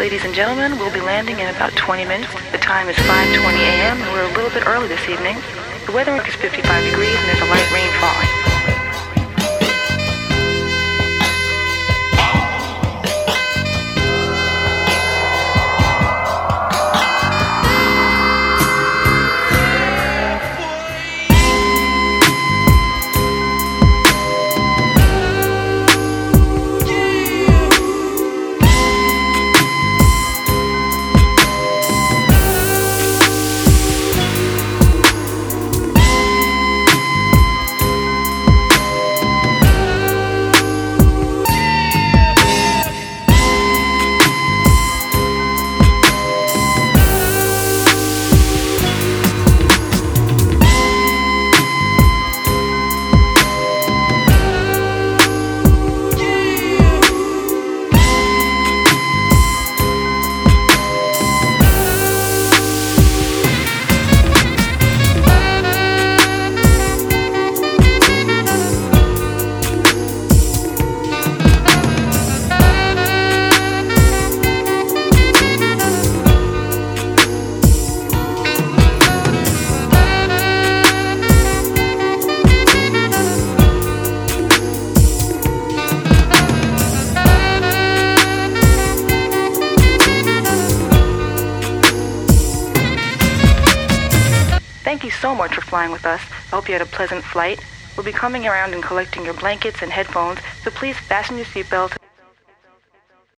Ladies and gentlemen, we'll be landing in about 20 minutes. The time is 5:20 a.m. and we're a little bit early this evening. The weather is 55 degrees and there's a light rain falling. Thank you so much for flying with us. I hope you had a pleasant flight. We'll be coming around and collecting your blankets and headphones, so please fasten your seatbelt.